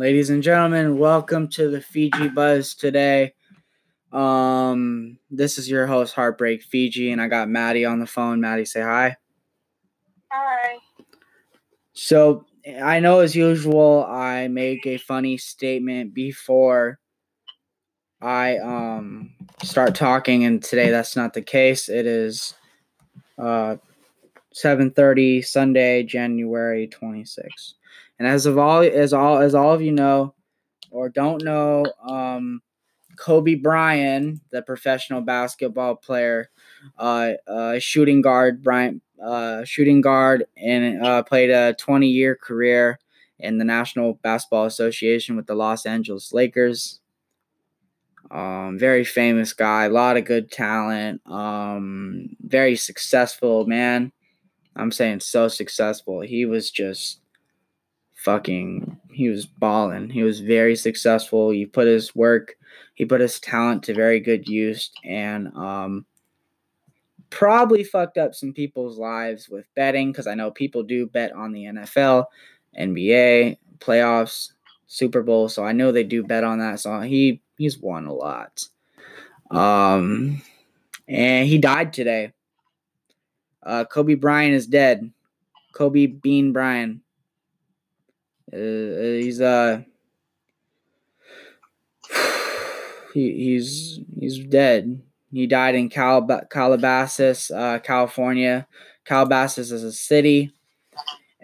Ladies and gentlemen, welcome to the Fiji Buzz today. Um, this is your host, Heartbreak Fiji, and I got Maddie on the phone. Maddie, say hi. Hi. So, I know as usual, I make a funny statement before I um start talking, and today that's not the case. It is uh 7:30 Sunday, January 26th. And as of all as all as all of you know or don't know, um, Kobe Bryant, the professional basketball player, uh, uh, shooting guard, Bryant, uh, shooting guard, and uh, played a 20 year career in the National Basketball Association with the Los Angeles Lakers. Um, very famous guy, a lot of good talent, um, very successful man. I'm saying so successful. He was just fucking he was balling. He was very successful. He put his work, he put his talent to very good use and um probably fucked up some people's lives with betting cuz I know people do bet on the NFL, NBA, playoffs, Super Bowl, so I know they do bet on that. So he he's won a lot. Um and he died today. Uh Kobe Bryant is dead. Kobe Bean Bryant uh, he's uh he, he's he's dead. He died in Calab- Calabasas, uh, California. Calabasas is a city.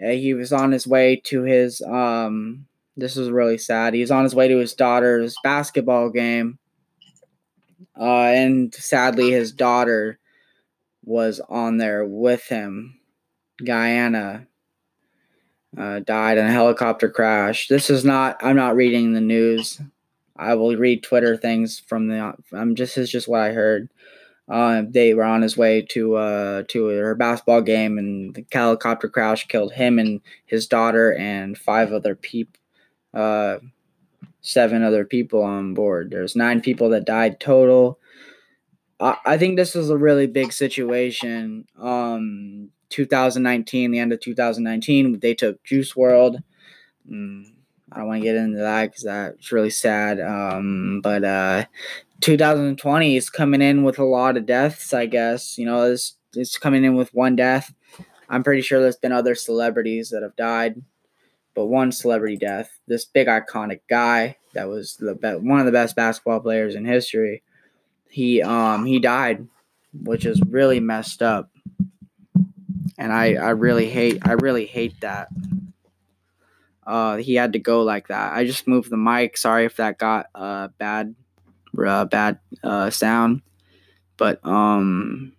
Uh, he was on his way to his um. This is really sad. He was on his way to his daughter's basketball game, uh, and sadly, his daughter was on there with him. Gianna uh, died in a helicopter crash. This is not. I'm not reading the news. I will read Twitter things from the. I'm just. This is just what I heard. Uh, they were on his way to uh, to her basketball game, and the helicopter crash killed him and his daughter and five other people, uh, seven other people on board. There's nine people that died total. I, think this is a really big situation. Um, 2019, the end of 2019, they took Juice WRLD. Mm, I don't want to get into that because that's really sad. Um, but uh, 2020 is coming in with a lot of deaths. I guess you know it's it's coming in with one death. I'm pretty sure there's been other celebrities that have died, but one celebrity death. This big iconic guy that was the be- one of the best basketball players in history. He um he died, which is really messed up and I I really hate I really hate that. Uh, he had to go like that. I just moved the mic. Sorry if that got uh bad, uh, bad uh sound, but um,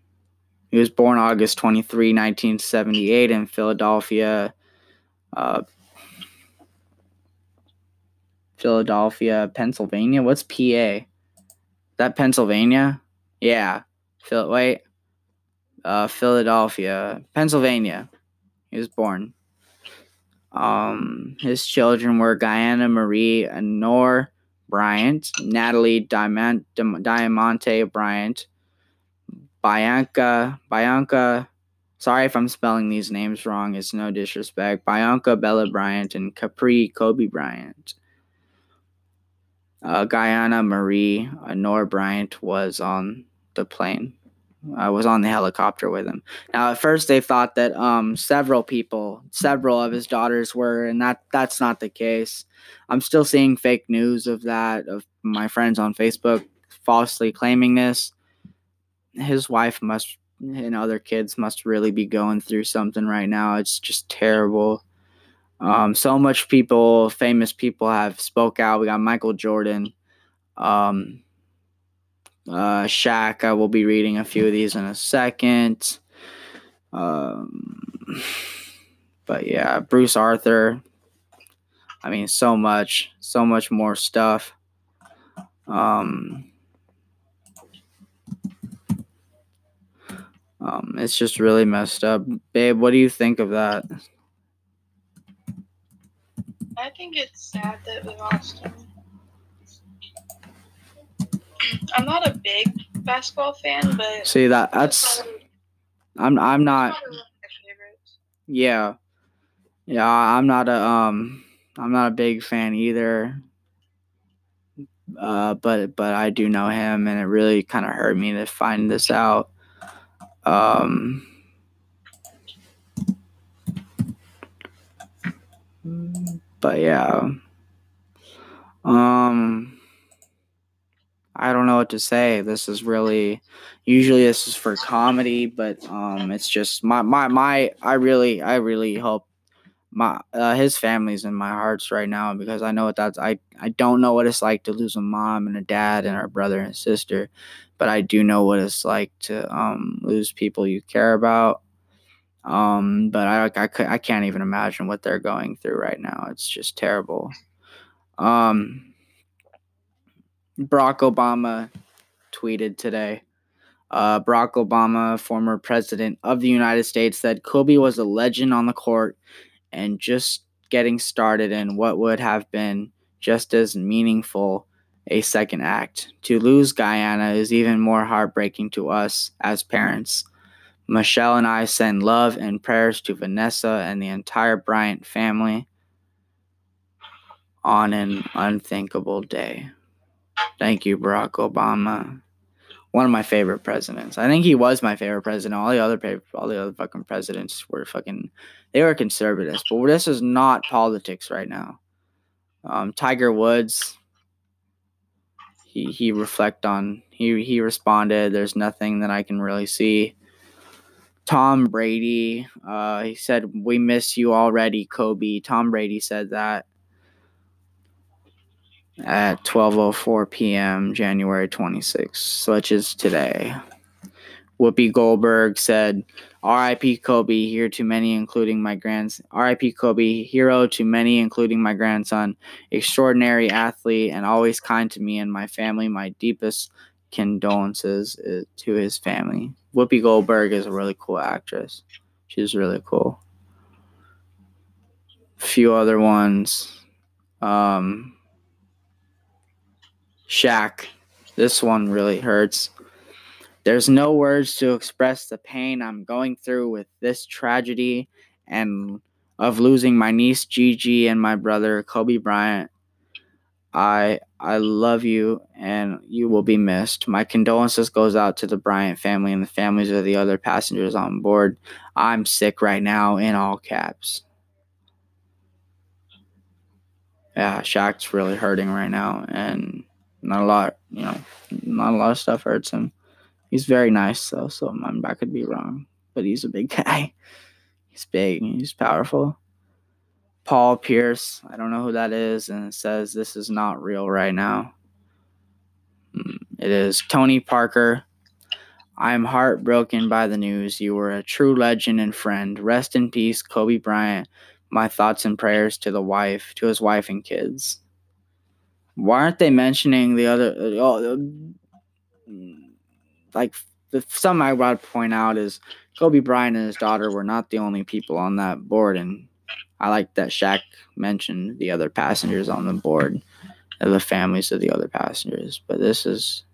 he was born August 23, 1978 in Philadelphia, uh, Philadelphia, Pennsylvania. What's PA? That Pennsylvania? Yeah. Phil. Wait uh, Philadelphia, Pennsylvania. He was born. Um, his children were Gianna Marie Honore Bryant, Natalie Diamant, Diamante Bryant, Bianca, Bianca, sorry if I'm spelling these names wrong, it's no disrespect, Bianca Bella Bryant, and Capri Kobe Bryant. Uh, Gianna Marie Honore Bryant was on the plane. I was on the helicopter with him. Now, at first, they thought that um, several people, several of his daughters were, and that that's not the case. I'm still seeing fake news of that of my friends on Facebook falsely claiming this. His wife must and other kids must really be going through something right now. It's just terrible. Um, so much people, famous people, have spoke out. We got Michael Jordan. Um, uh, Shaq, I will be reading a few of these in a second. Um, but yeah, Bruce Arthur. I mean, so much, so much more stuff. Um, um, it's just really messed up. Babe, what do you think of that? I think it's sad that we lost him. I'm not a big basketball fan, but see that that's I'm I'm not. Yeah, yeah, I'm not a um I'm not a big fan either. Uh, but but I do know him, and it really kind of hurt me to find this out. Um, but yeah. Um, I don't know what to say. This is really usually this is for comedy, but um, it's just my my my. I really I really hope my uh, his family's in my hearts right now because I know what that's I I don't know what it's like to lose a mom and a dad and a brother and sister, but I do know what it's like to um lose people you care about. Um, but I I I can't even imagine what they're going through right now. It's just terrible. Um, Barack Obama tweeted today. Uh, Barack Obama, former president of the United States, said Kobe was a legend on the court and just getting started in what would have been just as meaningful a second act. To lose Gianna is even more heartbreaking to us as parents. Michelle and I send love and prayers to Vanessa and the entire Bryant family on an unthinkable day. Thank you, Barack Obama one of my favorite presidents. I think he was my favorite president. All the other all the other fucking presidents were fucking they were conservatives. But this is not politics right now. Um, Tiger Woods. He he reflect on he he responded. There's nothing that I can really see. Tom Brady. Uh, he said we miss you already, Kobe. Tom Brady said that at 12:04 p.m. January 26th, which is today. Whoopi Goldberg said, "R.I.P. Kobe, here to many, including my grandson. R.I.P. Kobe, hero to many, including my grandson. Extraordinary athlete and always kind to me and my family. My deepest condolences uh, to his family." Whoopi Goldberg is a really cool actress. She's really cool. A few other ones. Um, Shaq. This one really hurts. There's no words to express the pain I'm going through with this tragedy and of losing my niece Gigi and my brother Kobe Bryant. I I love you and you will be missed. My condolences goes out to the Bryant family and the families of the other passengers on board. I'm sick right now in all caps. Yeah, Shaq's really hurting right now and not a lot, you know, not a lot of stuff hurts him. He's very nice though, so I could be wrong, but he's a big guy. He's big. He's powerful. Paul Pierce, I don't know who that is, and it says this is not real right now. Hmm, it is Tony Parker. I am heartbroken by the news. You were a true legend and friend. Rest in peace, Kobe Bryant. My thoughts and prayers to the wife, to his wife and kids. Why aren't they mentioning the other? Uh, oh, like something I want to point out is Kobe Bryant and his daughter were not the only people on that board, and I like that Shaq mentioned the other passengers on the board, and the families of the other passengers. But this is,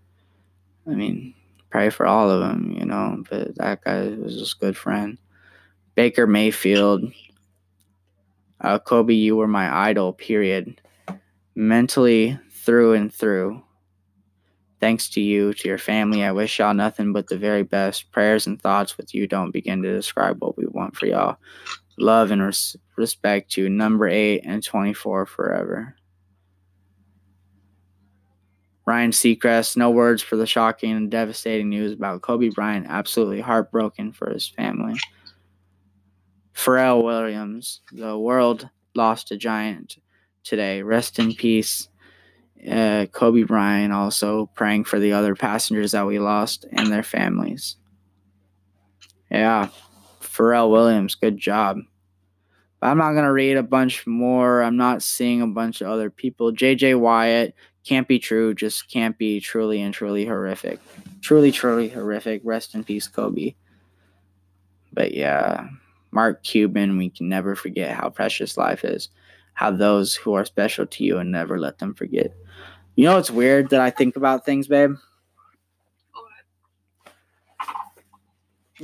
I mean, pray for all of them, you know. But that guy was just a good friend. Baker Mayfield, uh, Kobe, you were my idol. Period mentally through and through. Thanks to you, to your family, I wish y'all nothing but the very best. Prayers and thoughts with you don't begin to describe what we want for y'all. Love and res- respect to number 8 and 24 forever. Ryan Seacrest, no words for the shocking and devastating news about Kobe Bryant. Absolutely heartbroken for his family. Pharrell Williams, the world lost a giant today. Rest in peace. Uh, Kobe Bryant also praying for the other passengers that we lost and their families. Yeah, Pharrell Williams, good job. But I'm not going to read a bunch more. I'm not seeing a bunch of other people. JJ Watt, can't be true, just can't be truly and truly horrific. Truly, truly horrific. Rest in peace, Kobe. But yeah, Mark Cuban, we can never forget how precious life is how those who are special to you and never let them forget. You know what's weird that I think about things, babe?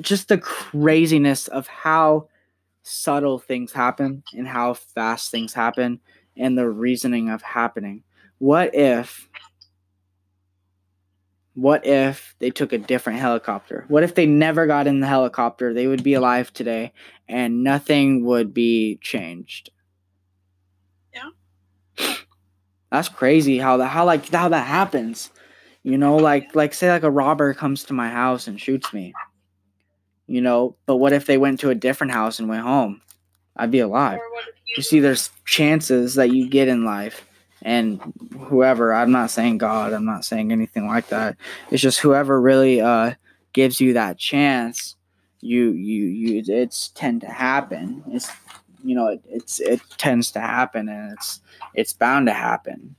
Just the craziness of how subtle things happen and how fast things happen and the reasoning of happening. What if what if they took a different helicopter? What if they never got in the helicopter? They would be alive today and nothing would be changed. Yeah. That's crazy how that how like how that happens. You know, like like say like a robber comes to my house and shoots me. You know, but what if they went to a different house and went home? I'd be alive. Or what if you, You see, there's chances that you get in life, and whoever, I'm not saying God, I'm not saying anything like that. It's just whoever really uh, gives you that chance, you, you, you, it's tend to happen. It's, you know, it, it's, it tends to happen, and it's, it's bound to happen.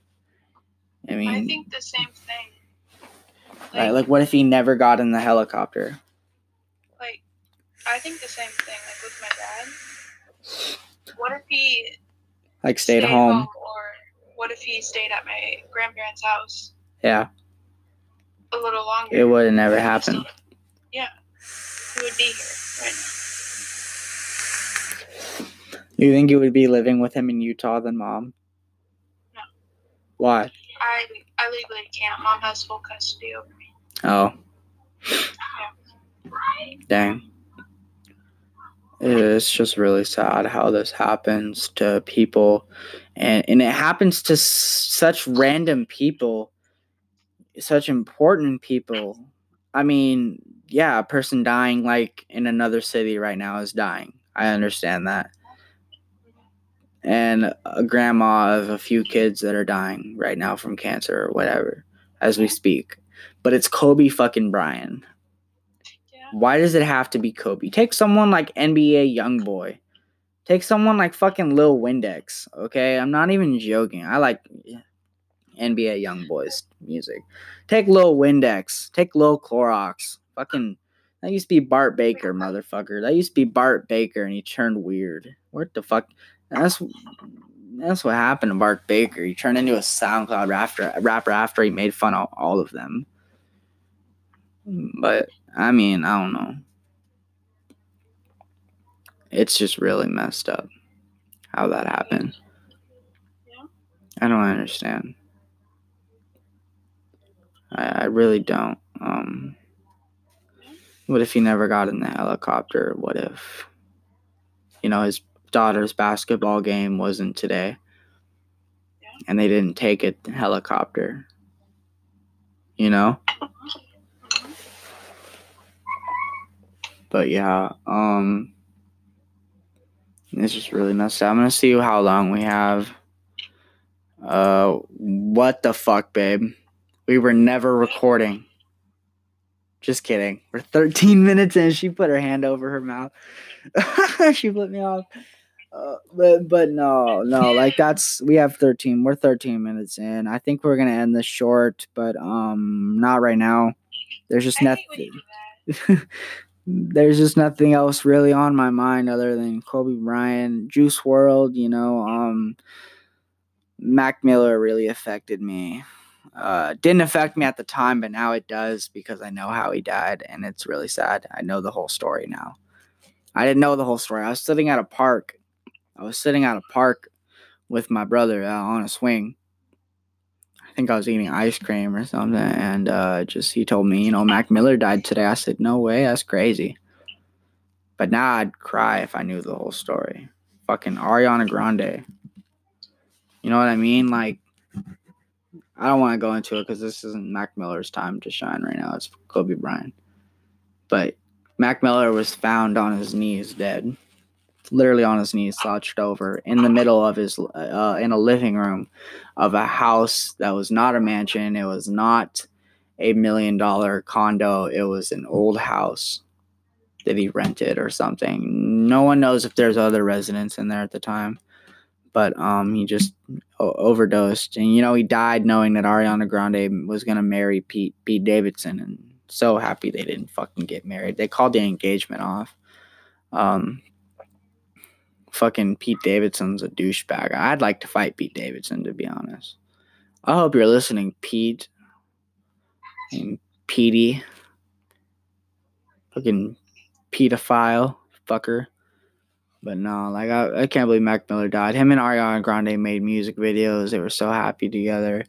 I mean, I think the same thing. right, like, what if he never got in the helicopter? I think the same thing. Like with my dad. What if he Like, stayed home? or what if he stayed at my grandparents' house Yeah, a little longer? it would have never happened. Yeah, he would be here right now. You think you would be living with him in Utah than mom? No. Why? I I legally can't. Mom has full custody over me. Oh. Dang. It's just really sad how this happens to people. And, and it happens to s- such random people, such important people. I mean, yeah, a person dying like in another city right now is dying. I understand that. And a grandma of a few kids that are dying right now from cancer or whatever as we speak. But it's Kobe fucking Bryant. Why does it have to be Kobe? Take someone like NBA YoungBoy. Take someone like fucking Lil Windex. Okay, I'm not even joking. I like NBA YoungBoy's music. Take Lil Windex. Take Lil Clorox. Fucking that used to be Bart Baker, motherfucker. That used to be Bart Baker, and he turned weird. What the fuck? That's that's what happened to Bart Baker. He turned into a SoundCloud rapper, rapper after he made fun of all of them. But I mean, I don't know. It's just really messed up how that happened. Yeah. I don't understand. I, I really don't. Um, what if he never got in the helicopter? What if, you know, his daughter's basketball game wasn't today and they didn't take a helicopter? You know? But yeah, um it's just really messed up. I'm gonna see how long we have. Uh what the fuck, babe? We were never recording. Just kidding. We're 13 minutes in. She put her hand over her mouth. she flipped me off. Uh, but but no no like that's we have 13 we're 13 minutes in i think we're gonna end this short but um not right now there's just I hate when nothing you do that. There's just nothing else really on my mind other than Kobe Bryant, Juice WRLD, you know, um Mac Miller really affected me. Uh didn't affect me at the time, but now it does because I know how he died and it's really sad. I know the whole story now. I didn't know the whole story. I was sitting at a park. I was sitting at a park with my brother uh, on a swing. I think I was eating ice cream or something, and uh, just he told me, you know, Mac Miller died today. I said, no way, that's crazy. But now I'd cry if I knew the whole story. Fucking Ariana Grande. You know what I mean? Like, I don't want to go into it because this isn't Mac Miller's time to shine right now. It's Kobe Bryant. But Mac Miller was found on his knees, dead. Literally on his knees, slouched over in the middle of his, uh, in a living room of a house that was not a mansion. It was not a million dollar condo. It was an old house that he rented or something. No one knows if there's other residents in there at the time. But um, he just o- overdosed, and you know he died knowing that Ariana Grande was gonna marry Pete Pete Davidson, and so happy they didn't fucking get married. They called the engagement off. Um, fucking Pete Davidson's a douchebag. I'd like to fight Pete Davidson to be honest. I hope you're listening, Pete. And Petey. Fucking pedophile fucker. But no, like I, I can't believe Mac Miller died. Him and Ariana Grande made music videos. They were so happy together.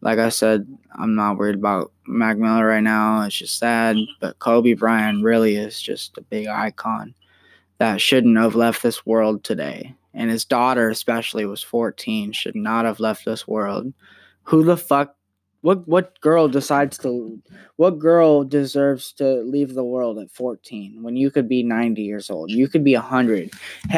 Like I said, I'm not worried about Mac Miller right now. It's just sad. But Kobe Bryant really is just a big icon that shouldn't have left this world today. And his daughter, especially, was 14, should not have left this world. Who the fuck? What what girl decides to? What girl deserves to leave the world at 14 when you could be 90 years old? You could be 100. Hell,